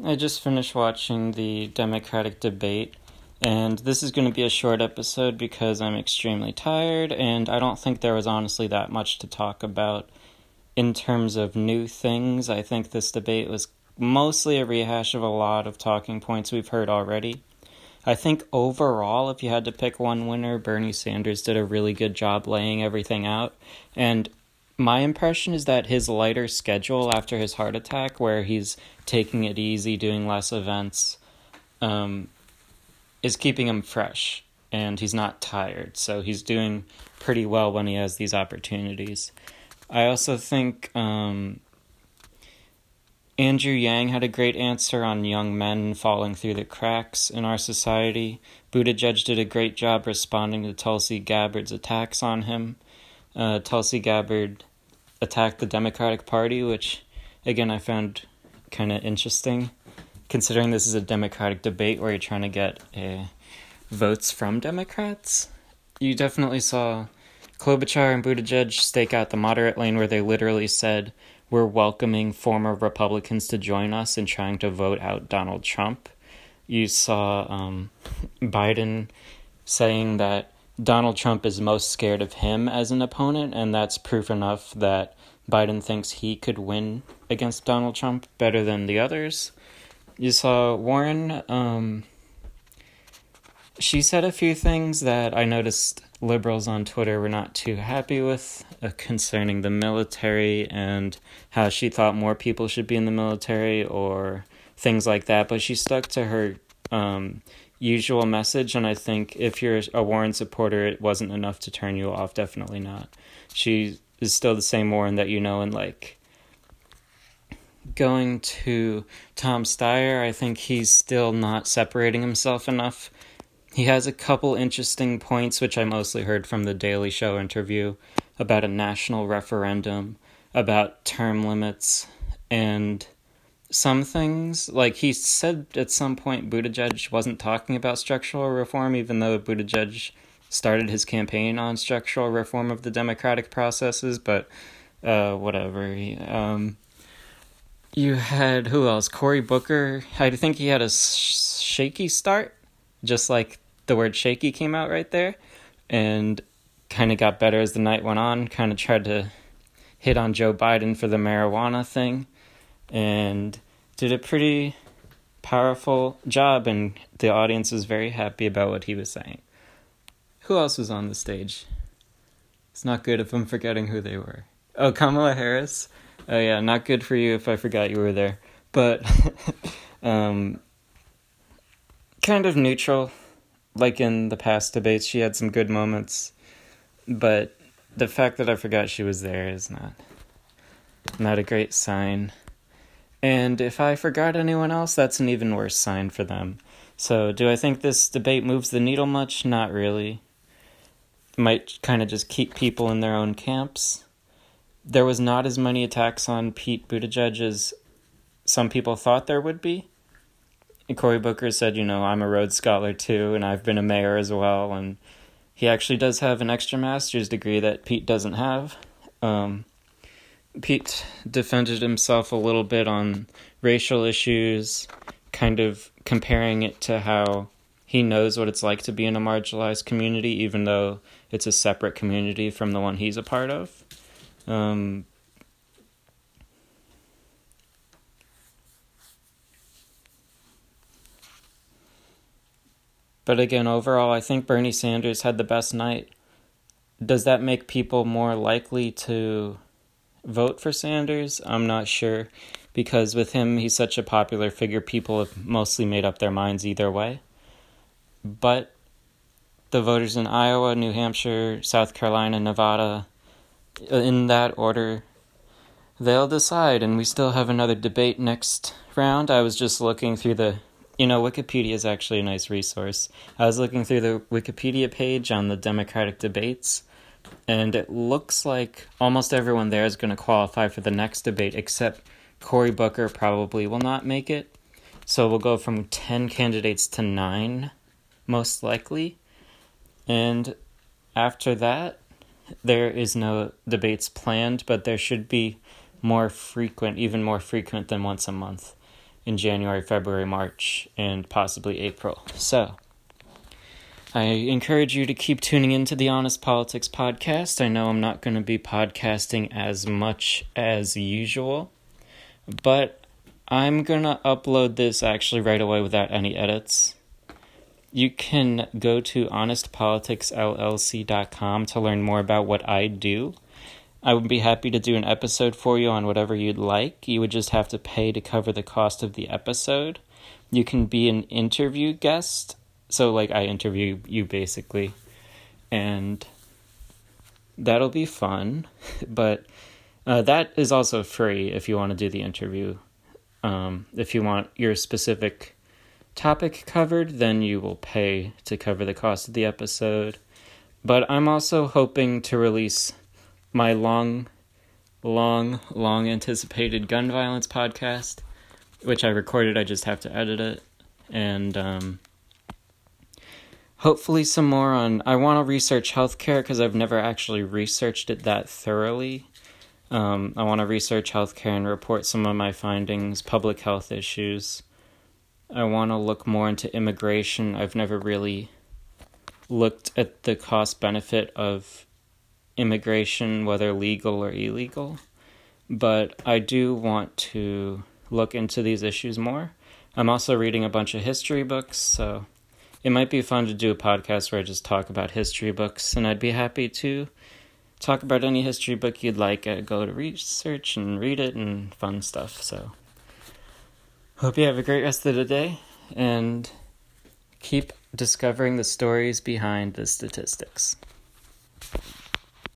I just finished watching the Democratic debate, and this is going to be a short episode because I'm extremely tired, and I don't think there was honestly that much to talk about in terms of new things. I think this debate was mostly a rehash of a lot of talking points we've heard already. I think overall, if you had to pick one winner, Bernie Sanders did a really good job laying everything out, and my impression is that his lighter schedule after his heart attack, where he's taking it easy, doing less events, um, is keeping him fresh and he's not tired. So he's doing pretty well when he has these opportunities. I also think um, Andrew Yang had a great answer on young men falling through the cracks in our society. Buttigieg did a great job responding to Tulsi Gabbard's attacks on him. Uh, Tulsi Gabbard attacked the Democratic Party, which, again, I found kind of interesting, considering this is a Democratic debate where you're trying to get uh, votes from Democrats. You definitely saw Klobuchar and Buttigieg stake out the moderate lane where they literally said, We're welcoming former Republicans to join us in trying to vote out Donald Trump. You saw um, Biden saying that Donald Trump is most scared of him as an opponent, and that's proof enough that Biden thinks he could win against Donald Trump better than the others. You saw Warren, um, she said a few things that I noticed liberals on Twitter were not too happy with uh, concerning the military and how she thought more people should be in the military or things like that, but she stuck to her um, usual message, and I think if you're a Warren supporter, it wasn't enough to turn you off. Definitely not. She is still the same Warren that you know, and like going to Tom Steyer, I think he's still not separating himself enough. He has a couple interesting points, which I mostly heard from the Daily Show interview about a national referendum, about term limits, and some things. Like he said at some point, Buttigieg wasn't talking about structural reform, even though Buttigieg started his campaign on structural reform of the democratic processes. But uh, whatever. Um, you had who else? Cory Booker. I think he had a sh- shaky start, just like the word shaky came out right there, and kind of got better as the night went on. Kind of tried to hit on Joe Biden for the marijuana thing and did a pretty powerful job, and the audience was very happy about what he was saying. Who else was on the stage? It's not good if I'm forgetting who they were. Oh, Kamala Harris. Oh yeah, not good for you if I forgot you were there. But um kind of neutral. Like in the past debates, she had some good moments, but the fact that I forgot she was there is not not a great sign. And if I forgot anyone else, that's an even worse sign for them. So, do I think this debate moves the needle much? Not really. Might kind of just keep people in their own camps. There was not as many attacks on Pete Buttigieg as some people thought there would be. And Cory Booker said, you know, I'm a Rhodes Scholar too, and I've been a mayor as well, and he actually does have an extra master's degree that Pete doesn't have. Um, Pete defended himself a little bit on racial issues, kind of comparing it to how he knows what it's like to be in a marginalized community, even though it's a separate community from the one he's a part of. Um, but again, overall, I think Bernie Sanders had the best night. Does that make people more likely to vote for Sanders. I'm not sure because with him, he's such a popular figure, people have mostly made up their minds either way. But the voters in Iowa, New Hampshire, South Carolina, Nevada, uh, in that order, they'll decide. And we still have another debate next round. I was just looking through the, you know, Wikipedia is actually a nice resource. I was looking through the Wikipedia page on the Democratic debates and it looks like almost everyone there is going to qualify for the next debate, except Cory Booker probably will not make it. So we'll go from 10 candidates to 9, most likely. And after that, there is no debates planned, but there should be more frequent, even more frequent than once a month. in January, February, March, and possibly April. So, I encourage you to keep tuning into the Honest Politics podcast. I know I'm not going to be podcasting as much as usual, but I'm going to upload this actually right away without any edits. You can go to honestpoliticsllc.com to learn more about what I do. I would be happy to do an episode for you on whatever you'd like. You would just have to pay to cover the cost of the episode. You can be an interview guest so like I interview you basically, and that'll be fun. But uh, that is also free if you want to do the interview. Um, if you want your specific topic covered, then you will pay to cover the cost of the episode. But I'm also hoping to release my long, long, long anticipated gun violence podcast, which I recorded. I just have to edit it. And um, hopefully some more on i want to research healthcare because i've never actually researched it that thoroughly. Um, i want to research healthcare and report some of my findings public health issues. I want to look more into immigration. I've never really looked at the cost benefit of immigration whether legal or illegal. But i do want to look into these issues more. I'm also reading a bunch of history books so it might be fun to do a podcast where I just talk about history books, and I'd be happy to talk about any history book you'd like. Uh, go to research and read it and fun stuff. So, hope you have a great rest of the day and keep discovering the stories behind the statistics.